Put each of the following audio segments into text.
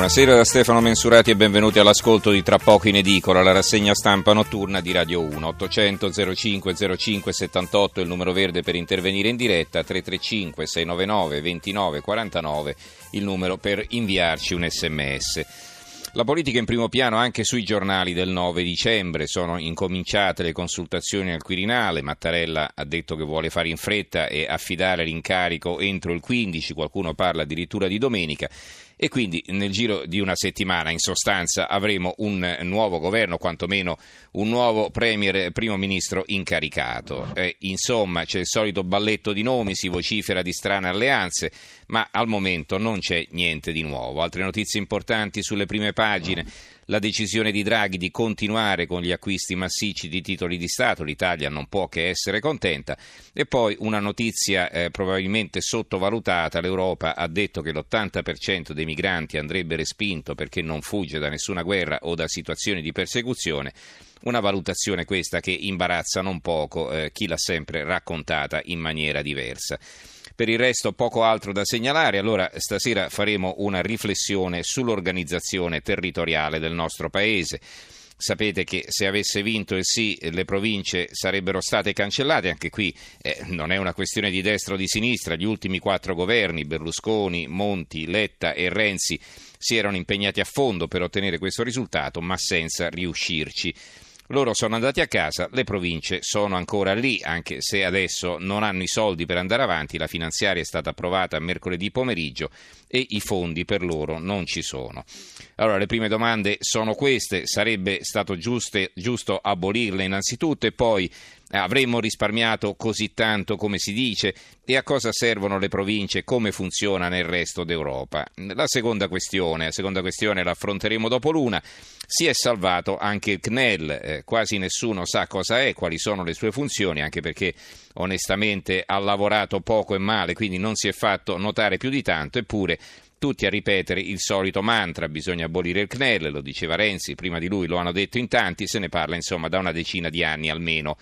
Buonasera da Stefano Mensurati e benvenuti all'ascolto di Tra poco in edicola, la rassegna stampa notturna di Radio 1. 800 05 05 78 il numero verde per intervenire in diretta, 335 699 29 49 il numero per inviarci un sms. La politica in primo piano anche sui giornali del 9 dicembre. Sono incominciate le consultazioni al Quirinale. Mattarella ha detto che vuole fare in fretta e affidare l'incarico entro il 15, qualcuno parla addirittura di domenica e quindi nel giro di una settimana in sostanza avremo un nuovo governo, quantomeno un nuovo premier, primo ministro incaricato. Eh, insomma c'è il solito balletto di nomi, si vocifera di strane alleanze, ma al momento non c'è niente di nuovo. Altre notizie importanti sulle prime pagine la decisione di Draghi di continuare con gli acquisti massicci di titoli di Stato, l'Italia non può che essere contenta, e poi una notizia eh, probabilmente sottovalutata, l'Europa ha detto che l'80% dei migranti andrebbe respinto perché non fugge da nessuna guerra o da situazioni di persecuzione. Una valutazione questa che imbarazza non poco eh, chi l'ha sempre raccontata in maniera diversa. Per il resto poco altro da segnalare, allora stasera faremo una riflessione sull'organizzazione territoriale del nostro Paese. Sapete che se avesse vinto il sì le province sarebbero state cancellate, anche qui eh, non è una questione di destra o di sinistra, gli ultimi quattro governi, Berlusconi, Monti, Letta e Renzi, si erano impegnati a fondo per ottenere questo risultato, ma senza riuscirci. Loro sono andati a casa, le province sono ancora lì, anche se adesso non hanno i soldi per andare avanti, la finanziaria è stata approvata mercoledì pomeriggio e i fondi per loro non ci sono. Allora le prime domande sono queste, sarebbe stato giuste, giusto abolirle innanzitutto e poi avremmo risparmiato così tanto come si dice? E a cosa servono le province, come funziona nel resto d'Europa. La seconda questione, la seconda questione la affronteremo dopo l'una, si è salvato anche il CNEL, eh, quasi nessuno sa cosa è, quali sono le sue funzioni, anche perché onestamente ha lavorato poco e male, quindi non si è fatto notare più di tanto, eppure tutti a ripetere il solito mantra, bisogna abolire il CNEL, lo diceva Renzi, prima di lui lo hanno detto in tanti, se ne parla insomma da una decina di anni almeno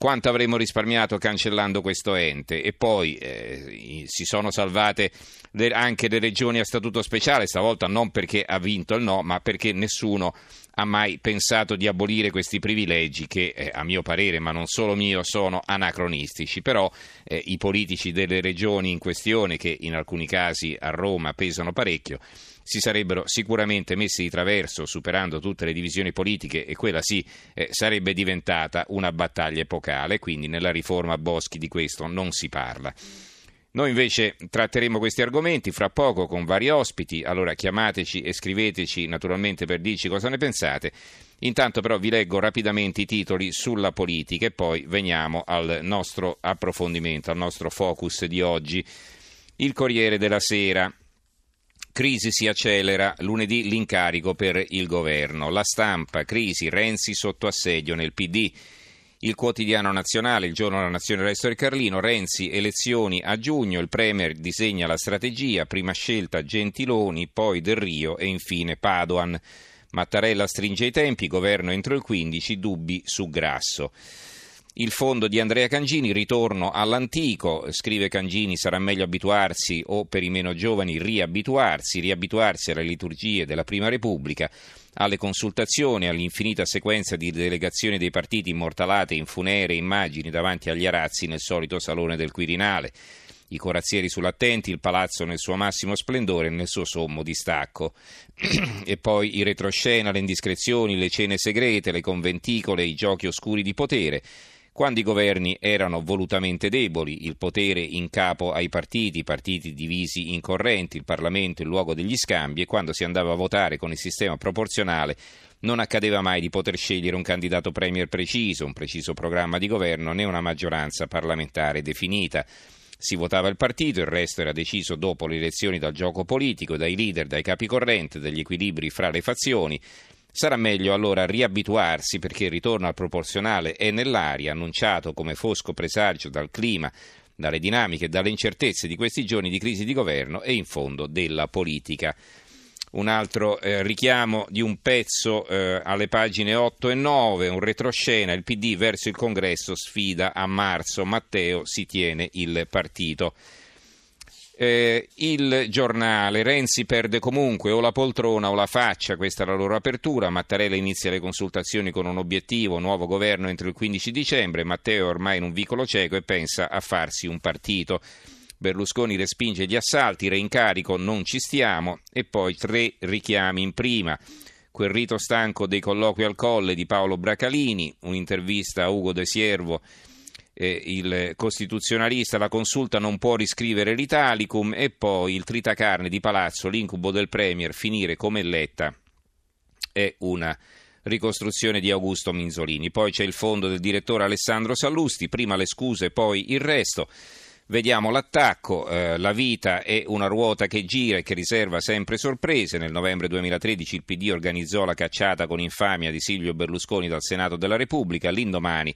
quanto avremmo risparmiato cancellando questo ente e poi eh, si sono salvate le, anche le regioni a statuto speciale, stavolta non perché ha vinto il no, ma perché nessuno ha mai pensato di abolire questi privilegi che eh, a mio parere, ma non solo mio, sono anacronistici. Però eh, i politici delle regioni in questione, che in alcuni casi a Roma pesano parecchio, si sarebbero sicuramente messi di traverso superando tutte le divisioni politiche e quella sì eh, sarebbe diventata una battaglia epocale, quindi nella riforma Boschi di questo non si parla. Noi invece tratteremo questi argomenti fra poco con vari ospiti, allora chiamateci e scriveteci naturalmente per dirci cosa ne pensate. Intanto però vi leggo rapidamente i titoli sulla politica e poi veniamo al nostro approfondimento, al nostro focus di oggi. Il Corriere della Sera. Crisi si accelera, lunedì l'incarico per il governo. La stampa, crisi, Renzi sotto assedio nel PD. Il quotidiano nazionale, il giorno della nazione Resto del Carlino, Renzi, elezioni a giugno, il Premier disegna la strategia, prima scelta Gentiloni, poi Del Rio e infine Padoan. Mattarella stringe i tempi, governo entro il 15, dubbi su Grasso. Il fondo di Andrea Cangini, ritorno all'antico, scrive Cangini, sarà meglio abituarsi o per i meno giovani riabituarsi, riabituarsi alle liturgie della Prima Repubblica alle consultazioni, all'infinita sequenza di delegazioni dei partiti immortalate in funere immagini davanti agli arazzi nel solito salone del Quirinale. I corazzieri sull'attenti, il palazzo nel suo massimo splendore e nel suo sommo distacco. e poi i retroscena, le indiscrezioni, le cene segrete, le conventicole, i giochi oscuri di potere quando i governi erano volutamente deboli, il potere in capo ai partiti, partiti divisi in correnti, il Parlamento il luogo degli scambi e quando si andava a votare con il sistema proporzionale non accadeva mai di poter scegliere un candidato premier preciso, un preciso programma di governo né una maggioranza parlamentare definita. Si votava il partito, il resto era deciso dopo le elezioni dal gioco politico, dai leader, dai capi corrente, dagli equilibri fra le fazioni. Sarà meglio allora riabituarsi perché il ritorno al proporzionale è nell'aria, annunciato come fosco presagio dal clima, dalle dinamiche e dalle incertezze di questi giorni di crisi di governo e in fondo della politica un altro eh, richiamo di un pezzo eh, alle pagine 8 e 9, un retroscena, il PD verso il congresso sfida a marzo, Matteo si tiene il partito. Eh, il giornale, Renzi perde comunque o la poltrona o la faccia, questa è la loro apertura, Mattarella inizia le consultazioni con un obiettivo, nuovo governo entro il 15 dicembre, Matteo è ormai in un vicolo cieco e pensa a farsi un partito. Berlusconi respinge gli assalti, reincarico non ci stiamo e poi tre richiami in prima. Quel rito stanco dei colloqui al colle di Paolo Bracalini, un'intervista a Ugo De Siervo, eh, il costituzionalista, la consulta non può riscrivere l'Italicum e poi il tritacarne di Palazzo, l'incubo del Premier, finire come Letta è una ricostruzione di Augusto Minzolini. Poi c'è il fondo del direttore Alessandro Sallusti, prima le scuse, poi il resto. Vediamo l'attacco, eh, la vita è una ruota che gira e che riserva sempre sorprese. Nel novembre 2013 il PD organizzò la cacciata con infamia di Silvio Berlusconi dal Senato della Repubblica. L'indomani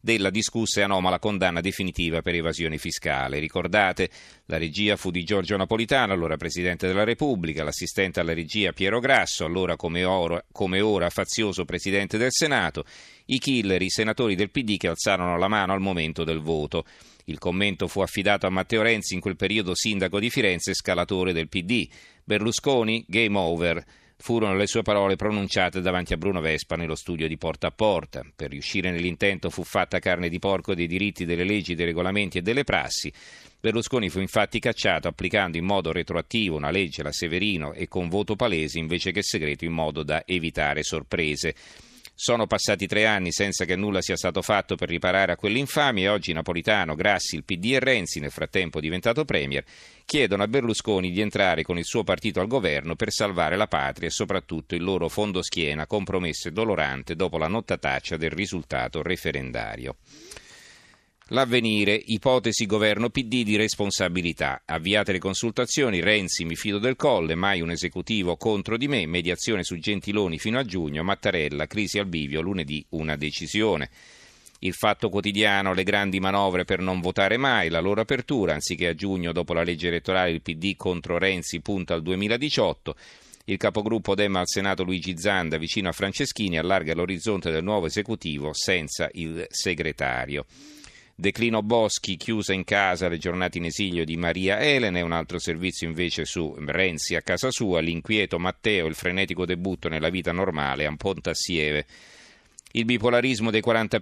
della discussa e anomala condanna definitiva per evasione fiscale. Ricordate, la regia fu di Giorgio Napolitano, allora Presidente della Repubblica, l'assistente alla regia Piero Grasso, allora come ora, come ora fazioso Presidente del Senato, i killer, i senatori del PD che alzarono la mano al momento del voto. Il commento fu affidato a Matteo Renzi, in quel periodo sindaco di Firenze e scalatore del PD. Berlusconi, game over. Furono le sue parole pronunciate davanti a Bruno Vespa nello studio di Porta a Porta. Per riuscire nell'intento fu fatta carne di porco dei diritti, delle leggi, dei regolamenti e delle prassi. Berlusconi fu infatti cacciato applicando in modo retroattivo una legge, la Severino, e con voto palese invece che segreto in modo da evitare sorprese. Sono passati tre anni senza che nulla sia stato fatto per riparare a quell'infamia e oggi Napolitano, Grassi, il PD e Renzi, nel frattempo diventato Premier, chiedono a Berlusconi di entrare con il suo partito al governo per salvare la patria e soprattutto il loro fondo schiena compromesso e dolorante dopo la nottataccia del risultato referendario. L'avvenire, ipotesi governo PD di responsabilità. Avviate le consultazioni, Renzi mi fido del colle, mai un esecutivo contro di me, mediazione su Gentiloni fino a giugno, Mattarella, crisi al bivio, lunedì una decisione. Il fatto quotidiano, le grandi manovre per non votare mai, la loro apertura, anziché a giugno dopo la legge elettorale il PD contro Renzi punta al 2018. Il capogruppo Demma al Senato Luigi Zanda, vicino a Franceschini, allarga l'orizzonte del nuovo esecutivo senza il segretario. Declino Boschi, chiusa in casa le giornate in esilio di Maria Elena un altro servizio invece su Renzi a casa sua, l'inquieto Matteo, il frenetico debutto nella vita normale a Pontassieve. Il bipolarismo dei 40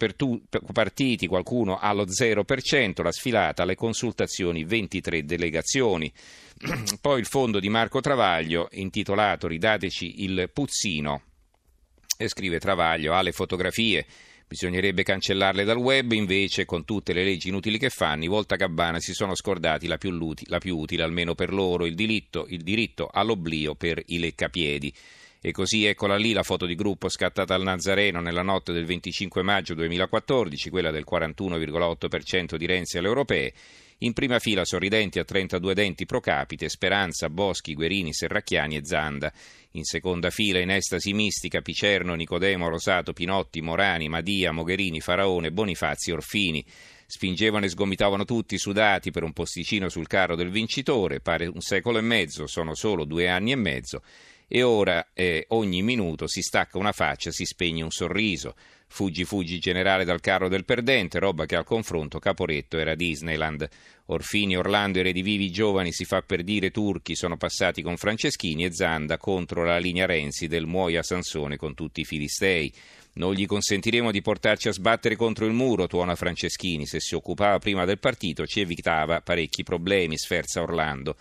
partiti, qualcuno allo 0%, la sfilata, le consultazioni, 23 delegazioni. Poi il fondo di Marco Travaglio, intitolato Ridateci il puzzino, e scrive Travaglio, ha le fotografie Bisognerebbe cancellarle dal web, invece, con tutte le leggi inutili che fanno, i Volta Gabbana si sono scordati la più, luti, la più utile, almeno per loro, il diritto, il diritto all'oblio per i leccapiedi. E così eccola lì la foto di gruppo scattata al Nazareno nella notte del 25 maggio 2014, quella del 41,8% di Renzi alle europee. In prima fila sorridenti a 32 denti pro capite Speranza, Boschi, Guerini, Serracchiani e Zanda. In seconda fila in estasi mistica Picerno, Nicodemo, Rosato, Pinotti, Morani, Madia, Mogherini, Faraone, Bonifazzi, Orfini. Spingevano e sgomitavano tutti sudati per un posticino sul carro del vincitore, pare un secolo e mezzo, sono solo due anni e mezzo e ora eh, ogni minuto si stacca una faccia, si spegne un sorriso. Fuggi fuggi generale dal carro del perdente, roba che al confronto Caporetto era Disneyland. Orfini, Orlando e Redivivi giovani si fa per dire turchi sono passati con Franceschini e Zanda contro la linea Renzi del Muoia Sansone con tutti i filistei. Non gli consentiremo di portarci a sbattere contro il muro, tuona Franceschini. Se si occupava prima del partito ci evitava parecchi problemi, sferza Orlando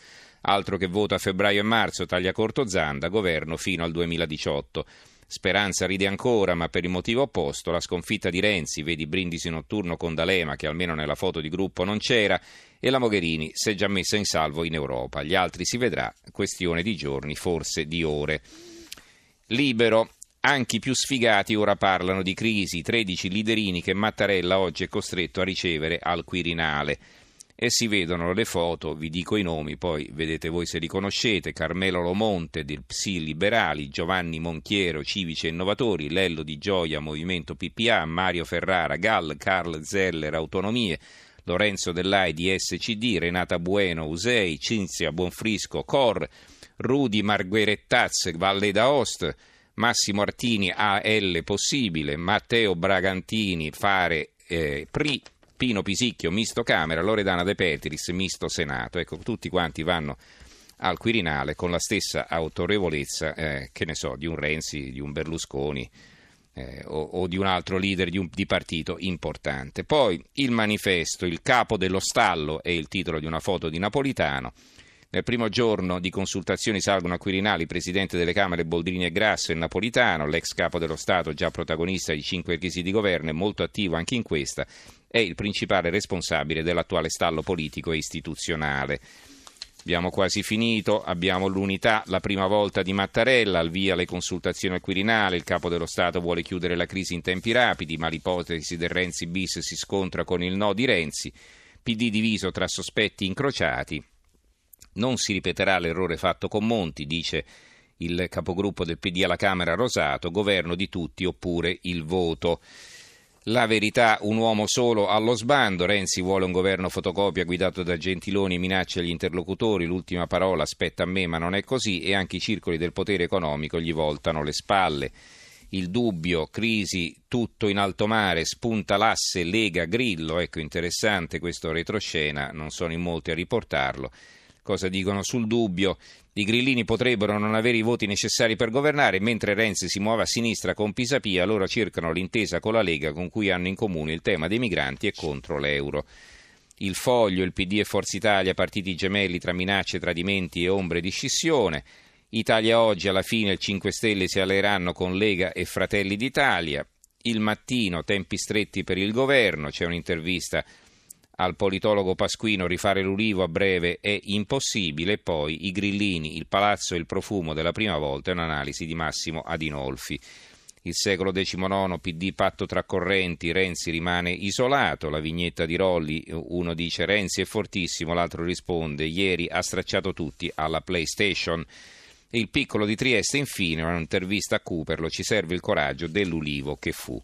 altro che voto a febbraio e marzo, taglia corto Zanda, governo fino al 2018. Speranza ride ancora, ma per il motivo opposto, la sconfitta di Renzi, vedi brindisi notturno con D'Alema, che almeno nella foto di gruppo non c'era, e la Mogherini si è già messa in salvo in Europa. Gli altri si vedrà, questione di giorni, forse di ore. Libero. Anche i più sfigati ora parlano di crisi, 13 liderini che Mattarella oggi è costretto a ricevere al Quirinale. E si vedono le foto, vi dico i nomi, poi vedete voi se li conoscete, Carmelo Lomonte del Psi Liberali, Giovanni Monchiero, Civici Innovatori, Lello Di Gioia, Movimento PPA, Mario Ferrara, Gall, Carl Zeller, Autonomie, Lorenzo Dell'Ai di SCD, Renata Bueno, Usei, Cinzia Bonfrisco, Cor, Rudi Marguerettaz, Valle d'Aost, Massimo Artini, AL Possibile, Matteo Bragantini, Fare eh, PRI, Pino Pisicchio, misto Camera, Loredana De Petris, misto Senato. Ecco, tutti quanti vanno al Quirinale con la stessa autorevolezza, eh, che ne so, di un Renzi, di un Berlusconi eh, o, o, di un altro leader di, un, di partito importante. Poi il manifesto, il capo dello stallo è il titolo di una foto di Napolitano. Nel primo giorno di consultazioni salgono a Quirinali il presidente delle Camere Boldrini e Grasso e Napolitano, l'ex capo dello Stato, già protagonista di cinque crisi di governo e molto attivo anche in questa, è il principale responsabile dell'attuale stallo politico e istituzionale. Abbiamo quasi finito, abbiamo l'unità, la prima volta di Mattarella, al via le consultazioni al Quirinale, il capo dello Stato vuole chiudere la crisi in tempi rapidi, ma l'ipotesi del Renzi bis si scontra con il no di Renzi, PD diviso tra sospetti incrociati, non si ripeterà l'errore fatto con Monti, dice il capogruppo del PD alla Camera Rosato, governo di tutti oppure il voto. La verità, un uomo solo allo sbando. Renzi vuole un governo fotocopia guidato da Gentiloni, minaccia gli interlocutori. L'ultima parola spetta a me, ma non è così. E anche i circoli del potere economico gli voltano le spalle. Il dubbio, crisi, tutto in alto mare, spunta l'asse, lega, grillo. Ecco, interessante questo retroscena, non sono in molti a riportarlo cosa dicono sul dubbio. I grillini potrebbero non avere i voti necessari per governare, mentre Renzi si muove a sinistra con Pisapia, loro cercano l'intesa con la Lega con cui hanno in comune il tema dei migranti e contro l'euro. Il foglio, il PD e Forza Italia, partiti gemelli tra minacce, tradimenti e ombre di scissione. Italia oggi, alla fine il 5 Stelle si alleeranno con Lega e Fratelli d'Italia. Il mattino, tempi stretti per il governo, c'è un'intervista al politologo Pasquino rifare l'ulivo a breve è impossibile, poi i grillini, il palazzo e il profumo della prima volta è un'analisi di Massimo Adinolfi. Il secolo XIX, PD patto tra correnti, Renzi rimane isolato, la vignetta di Rolli, uno dice Renzi è fortissimo, l'altro risponde ieri ha stracciato tutti alla PlayStation. il piccolo di Trieste infine, un'intervista a Cooperlo, ci serve il coraggio dell'ulivo che fu.